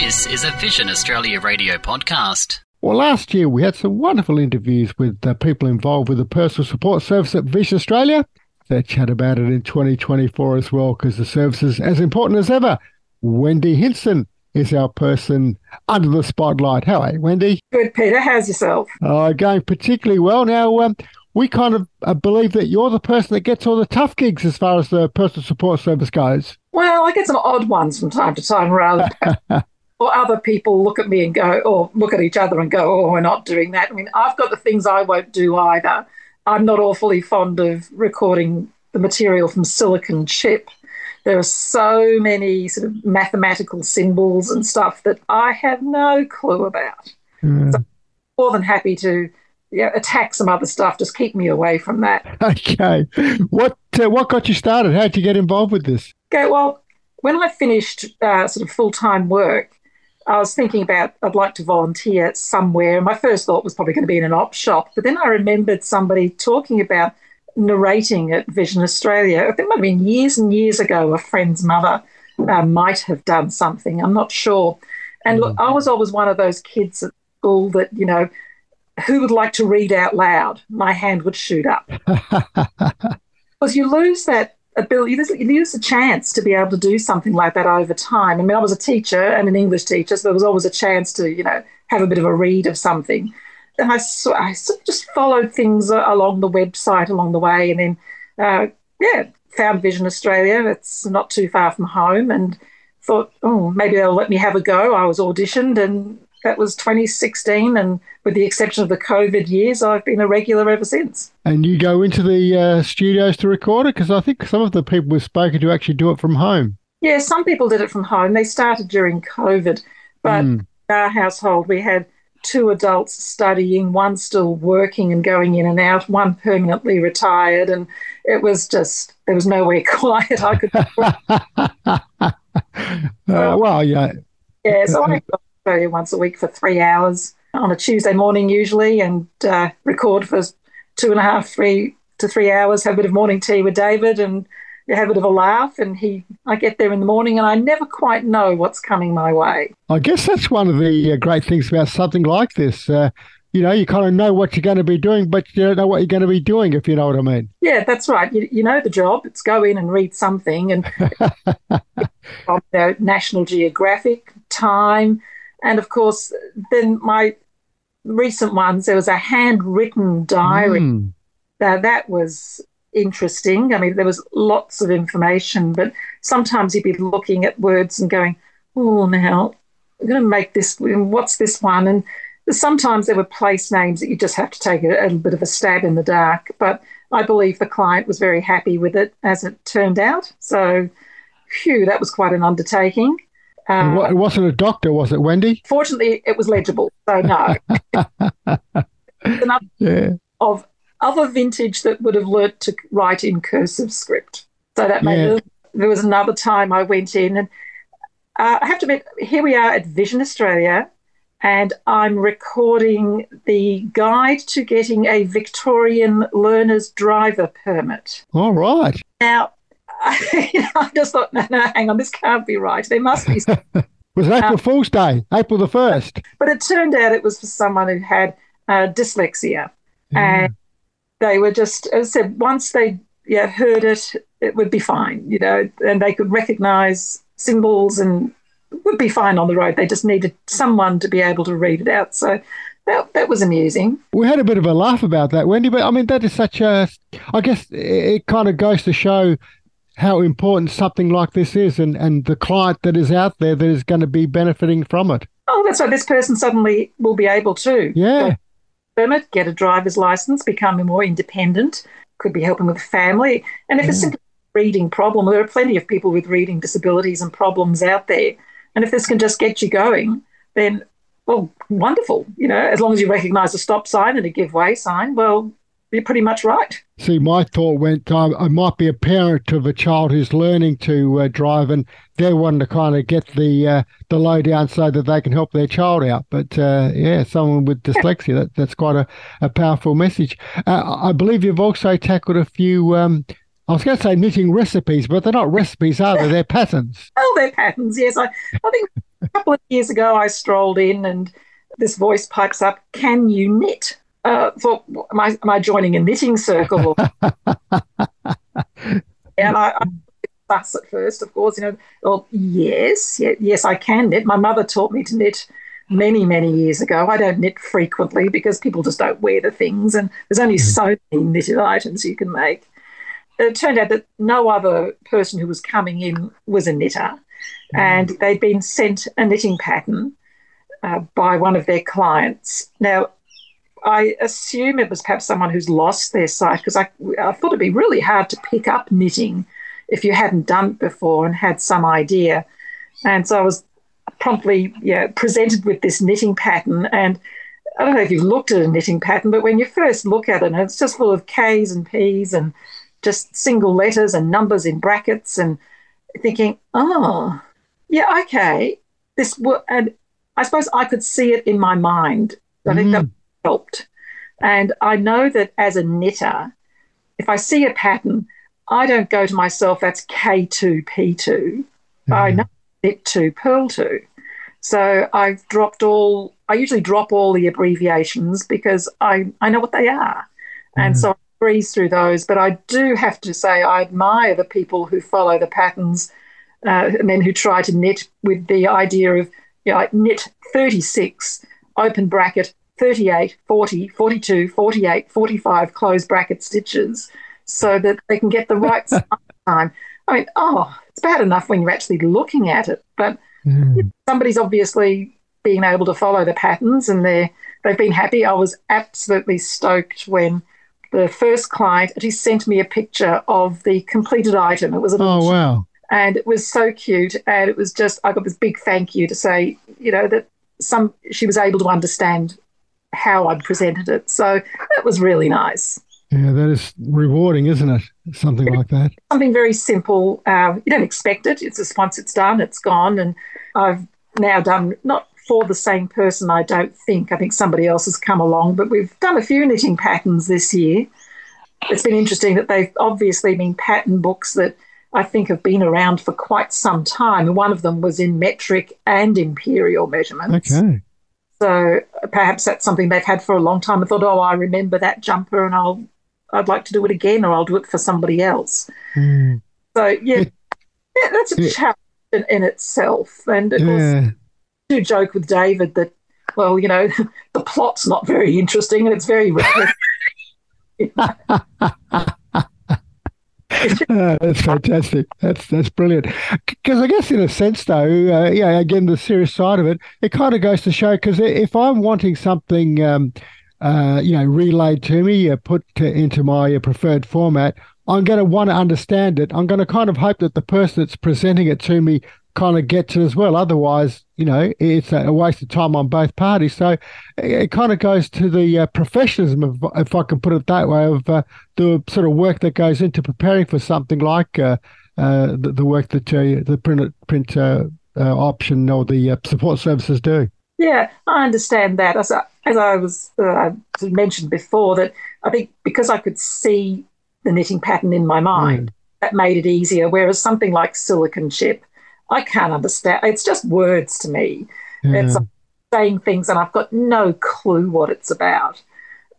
This is a Vision Australia radio podcast. Well, last year we had some wonderful interviews with the people involved with the personal support service at Vision Australia. They chat about it in 2024 as well because the service is as important as ever. Wendy Hinson is our person under the spotlight. How are you, Wendy? Good, Peter. How's yourself? Uh, going particularly well. Now, um, we kind of uh, believe that you're the person that gets all the tough gigs as far as the personal support service goes. Well, I get some odd ones from time to time, rather. or other people look at me and go, or look at each other and go, oh, we're not doing that. I mean, I've got the things I won't do either. I'm not awfully fond of recording the material from silicon chip. There are so many sort of mathematical symbols and stuff that I have no clue about. Mm. So more than happy to yeah, attack some other stuff. Just keep me away from that. Okay. What uh, what got you started? How did you get involved with this? Okay. Well, when I finished uh, sort of full time work, I was thinking about I'd like to volunteer somewhere. My first thought was probably going to be in an op shop, but then I remembered somebody talking about narrating at Vision Australia. I think it might have been years and years ago. A friend's mother uh, might have done something. I'm not sure. And look, I was always one of those kids at school that you know who would like to read out loud? My hand would shoot up. because you lose that ability, you lose a chance to be able to do something like that over time. I mean, I was a teacher and an English teacher, so there was always a chance to, you know, have a bit of a read of something. And I, I sort of just followed things along the website along the way, and then, uh, yeah, found Vision Australia. It's not too far from home, and thought, oh, maybe they'll let me have a go. I was auditioned, and that was 2016, and with the exception of the COVID years, I've been a regular ever since. And you go into the uh, studios to record it? Because I think some of the people we've spoken to actually do it from home. Yeah, some people did it from home. They started during COVID, but mm. our household, we had two adults studying, one still working and going in and out, one permanently retired, and it was just there was nowhere quiet. I could. uh, well, yeah. Yeah, so I Australia once a week for three hours on a Tuesday morning, usually, and uh, record for two and a half, three to three hours, have a bit of morning tea with David, and have a bit of a laugh. And he, I get there in the morning, and I never quite know what's coming my way. I guess that's one of the uh, great things about something like this. Uh, you know, you kind of know what you're going to be doing, but you don't know what you're going to be doing, if you know what I mean. Yeah, that's right. You, you know the job. It's go in and read something, and you know, National Geographic, Time, and of course, then my recent ones, there was a handwritten diary. Mm. Now, that was interesting. I mean, there was lots of information, but sometimes you'd be looking at words and going, oh, now I'm going to make this, what's this one? And sometimes there were place names that you just have to take a, a little bit of a stab in the dark. But I believe the client was very happy with it as it turned out. So, phew, that was quite an undertaking. Um, it wasn't a doctor, was it, Wendy? Fortunately, it was legible, so no. yeah. Of other vintage that would have learnt to write in cursive script. So that made yeah. there was another time I went in and uh, I have to admit, here we are at Vision Australia, and I'm recording the guide to getting a Victorian learner's driver permit. All right. Now, I just thought, no, no, hang on, this can't be right. There must be. it was April um, Fool's Day, April the 1st. But it turned out it was for someone who had uh, dyslexia. And they were just, as I said, once they yeah, heard it, it would be fine, you know, and they could recognize symbols and would be fine on the road. They just needed someone to be able to read it out. So that, that was amusing. We had a bit of a laugh about that, Wendy, but I mean, that is such a, I guess it, it kind of goes to show how important something like this is and, and the client that is out there that is going to be benefiting from it. Oh, that's right. This person suddenly will be able to. Yeah. Permit, get a driver's license, become more independent, could be helping with family. And if yeah. it's simply a reading problem, there are plenty of people with reading disabilities and problems out there. And if this can just get you going, then, well, wonderful. You know, as long as you recognize a stop sign and a give way sign, well, you're pretty much right. See, my thought went, um, I might be a parent of a child who's learning to uh, drive, and they're wanting to kind of get the uh, the lowdown so that they can help their child out. But uh, yeah, someone with dyslexia, that, that's quite a, a powerful message. Uh, I believe you've also tackled a few. Um, I was going to say knitting recipes, but they're not recipes, are they? They're patterns. Oh, they're patterns. Yes, I, I think a couple of years ago, I strolled in and this voice pipes up, Can you knit? Uh, thought, am I, am I joining a knitting circle? and I, I fuss at first, of course, you know, well, yes, yeah, yes, I can knit. My mother taught me to knit many, many years ago. I don't knit frequently because people just don't wear the things, and there's only mm. so many knitted items you can make. It turned out that no other person who was coming in was a knitter, mm. and they'd been sent a knitting pattern uh, by one of their clients. Now, I assume it was perhaps someone who's lost their sight because I, I thought it'd be really hard to pick up knitting if you hadn't done it before and had some idea. And so I was promptly yeah, presented with this knitting pattern. And I don't know if you've looked at a knitting pattern, but when you first look at it, it's just full of K's and P's and just single letters and numbers in brackets and thinking, oh, yeah, okay. This and I suppose I could see it in my mind. I think that mm helped. And I know that as a knitter, if I see a pattern, I don't go to myself, that's K2, P2. Mm-hmm. I know knit 2, purl 2. So I've dropped all, I usually drop all the abbreviations because I, I know what they are. And mm. so I breeze through those. But I do have to say, I admire the people who follow the patterns uh, and then who try to knit with the idea of, you know, knit 36, open bracket, 38, 40, 42, 48, 45 close bracket stitches so that they can get the right time. I mean, oh, it's bad enough when you're actually looking at it, but mm. somebody's obviously being able to follow the patterns and they're, they've been happy. I was absolutely stoked when the first client actually sent me a picture of the completed item. It was a oh wow, and it was so cute, and it was just I got this big thank you to say, you know, that some she was able to understand how I'd presented it. So that was really nice. Yeah, that is rewarding, isn't it? Something like that. Something very simple. Uh, you don't expect it. It's just once it's done, it's gone. And I've now done not for the same person, I don't think. I think somebody else has come along, but we've done a few knitting patterns this year. It's been interesting that they've obviously been pattern books that I think have been around for quite some time. One of them was in metric and imperial measurements. Okay. So perhaps that's something they've had for a long time. I thought, oh, I remember that jumper, and I'll I'd like to do it again, or I'll do it for somebody else. Mm. So yeah, yeah, that's a challenge in, in, itself. And of yeah. course, do joke with David that, well, you know, the plot's not very interesting, and it's very. that's fantastic. That's that's brilliant. Because I guess in a sense, though, uh, yeah, again, the serious side of it, it kind of goes to show. Because if I'm wanting something, um, uh, you know, relayed to me, uh, put to, into my uh, preferred format, I'm going to want to understand it. I'm going to kind of hope that the person that's presenting it to me kind of gets it as well. Otherwise, you know, it's a waste of time on both parties. So it, kind of goes to the uh, professionalism, of, if I can put it that way, of uh, the sort of work that goes into preparing for something like uh, uh the, the, work that uh, the print, print uh, option or the support services do. Yeah, I understand that. As I, as I was mentioned before, that I think because I could see the knitting pattern in my mind, mm. that made it easier. Whereas something like silicon chip, I can't understand. It's just words to me. Yeah. It's hmm. saying things, and I've got no clue what it's about.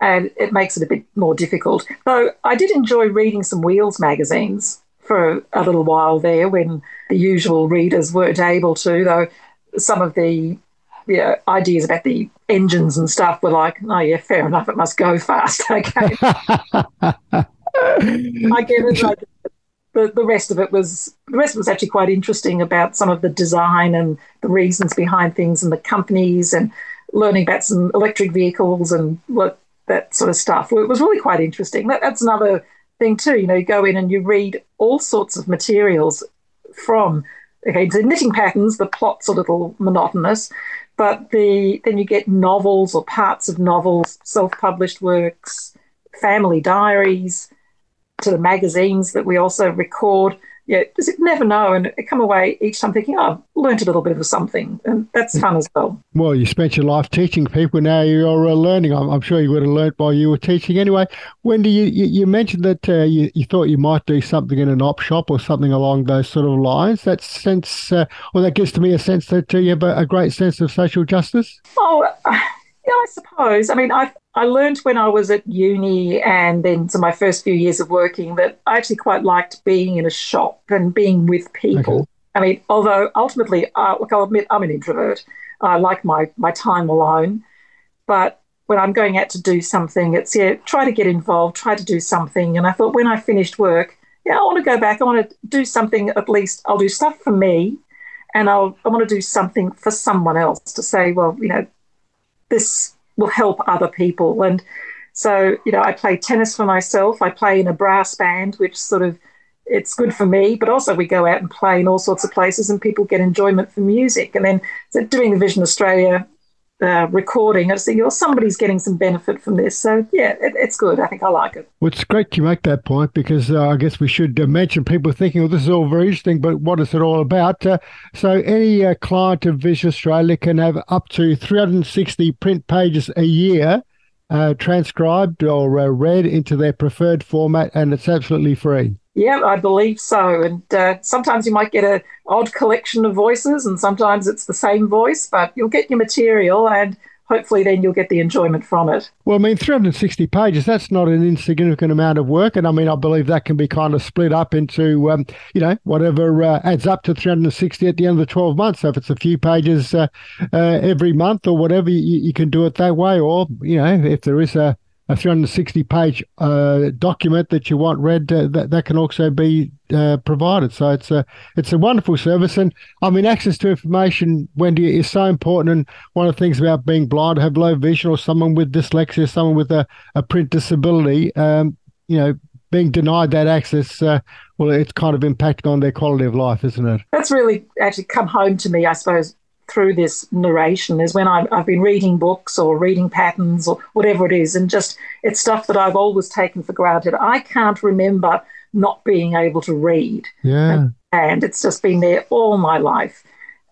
And it makes it a bit more difficult. Though I did enjoy reading some Wheels magazines for a little while there when the usual readers weren't able to, though some of the you know, ideas about the engines and stuff were like, oh, yeah, fair enough, it must go fast. Okay. I get it. Like, the, the rest of it was the rest was actually quite interesting about some of the design and the reasons behind things and the companies and learning about some electric vehicles and what that sort of stuff. It was really quite interesting. That, that's another thing too. You know, you go in and you read all sorts of materials from okay, the knitting patterns. The plot's a little monotonous, but the then you get novels or parts of novels, self-published works, family diaries to the magazines that we also record. Yeah, just never know. And I come away each time thinking, oh, I've learned a little bit of something. And that's fun as well. Well, you spent your life teaching people. Now you're uh, learning. I'm, I'm, sure you would have learned while you were teaching anyway. Wendy, you, you, you mentioned that uh, you, you thought you might do something in an op shop or something along those sort of lines. That sense, uh, well, that gives to me a sense that uh, you have a, a, great sense of social justice. Oh, yeah, I suppose. I mean, I I learned when I was at uni and then so my first few years of working that I actually quite liked being in a shop and being with people. Okay. I mean, although ultimately, uh, look, I'll admit I'm an introvert. I like my my time alone, but when I'm going out to do something, it's yeah, try to get involved, try to do something. And I thought when I finished work, yeah, I want to go back. I want to do something. At least I'll do stuff for me, and I'll I want to do something for someone else to say, well, you know, this will help other people. And so, you know, I play tennis for myself. I play in a brass band, which sort of it's good for me, but also we go out and play in all sorts of places and people get enjoyment from music. And then so doing the Vision Australia uh, recording, I was thinking, well, somebody's getting some benefit from this. So, yeah, it, it's good. I think I like it. Well, it's great you make that point because uh, I guess we should mention people thinking, well, this is all very interesting, but what is it all about? Uh, so, any uh, client of Vision Australia can have up to 360 print pages a year. Uh, transcribed or read into their preferred format, and it's absolutely free. Yeah, I believe so. And uh, sometimes you might get an odd collection of voices, and sometimes it's the same voice, but you'll get your material and hopefully then you'll get the enjoyment from it. Well, I mean, 360 pages, that's not an insignificant amount of work. And I mean, I believe that can be kind of split up into, um, you know, whatever uh, adds up to 360 at the end of the 12 months. So if it's a few pages uh, uh, every month or whatever, you, you, can do it that way. Or, you know, if there is a a 360 page uh, document that you want read, uh, that, that can also be uh, provided. So it's a it's a wonderful service, and I mean access to information, Wendy, is so important. And one of the things about being blind, have low vision, or someone with dyslexia, someone with a, a print disability, um, you know, being denied that access, uh, well, it's kind of impacting on their quality of life, isn't it? That's really actually come home to me, I suppose, through this narration is when I've, I've been reading books or reading patterns or whatever it is, and just it's stuff that I've always taken for granted. I can't remember not being able to read. Yeah. And, and it's just been there all my life.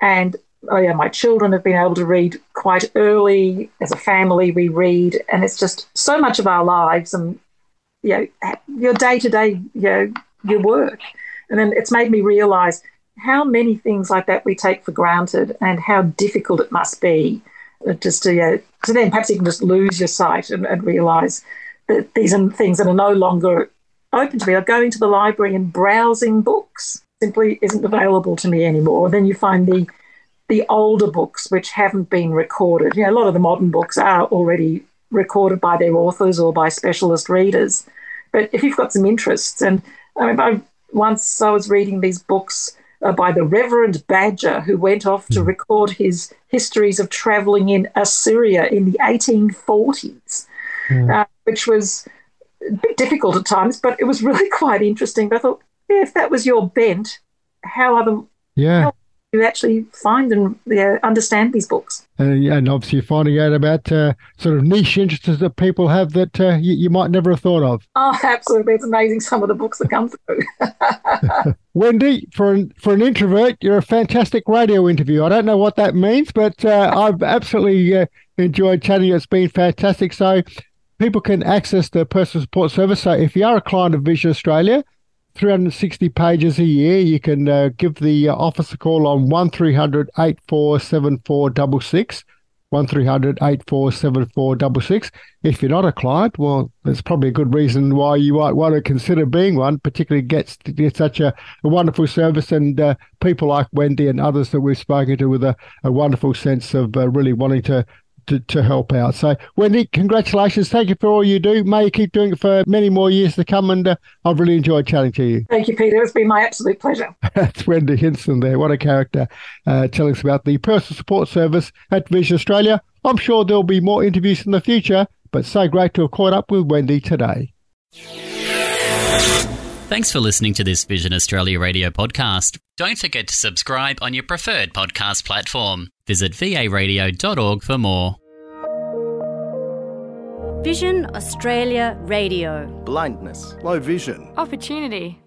And oh yeah, my children have been able to read quite early. As a family, we read, and it's just so much of our lives and you know, your day to day, you know, your work. And then it's made me realize how many things like that we take for granted and how difficult it must be uh, just to, so then perhaps you can just lose your sight and, and realize that these are things that are no longer open to me. Like going to the library and browsing books simply isn't available to me anymore. Then you find the the older books which haven't been recorded. You know, a lot of the modern books are already recorded by their authors or by specialist readers. But if you've got some interests, and I mean, I, once I was reading these books uh, by the Reverend Badger, who went off to hmm. record his histories of traveling in Assyria in the 1840s, mm. uh, which was a bit difficult at times, but it was really quite interesting. But I thought, yeah, if that was your bent, how are the yeah. How you actually find and yeah, understand these books. Uh, and obviously, you're finding out about uh, sort of niche interests that people have that uh, you, you, might never have thought of. Oh, absolutely! It's amazing some of the books that come through. Wendy, for an, for an introvert, you're a fantastic radio interview. I don't know what that means, but uh, I've absolutely uh, enjoyed chatting. It's been fantastic. So. People can access the personal support service. So, if you are a client of Vision Australia, 360 pages a year. You can uh, give the uh, office a call on 1300 847466. 1300 847466. If you're not a client, well, there's probably a good reason why you might want to consider being one, particularly gets get such a, a, wonderful service and uh, people like Wendy and others that we've spoken to with a, a wonderful sense of uh, really wanting to to, to help out. So, Wendy, congratulations. Thank you for all you do. May you keep doing it for many more years to come. And uh, I've really enjoyed chatting to you. Thank you, Peter. It's been my absolute pleasure. That's Wendy Hinson there. What a character uh, telling us about the personal support service at Vision Australia. I'm sure there'll be more interviews in the future, but so great to have caught up with Wendy today. Thanks for listening to this Vision Australia radio podcast. Don't forget to subscribe on your preferred podcast platform. Visit varadio.org for more. Vision Australia Radio. Blindness, low vision, opportunity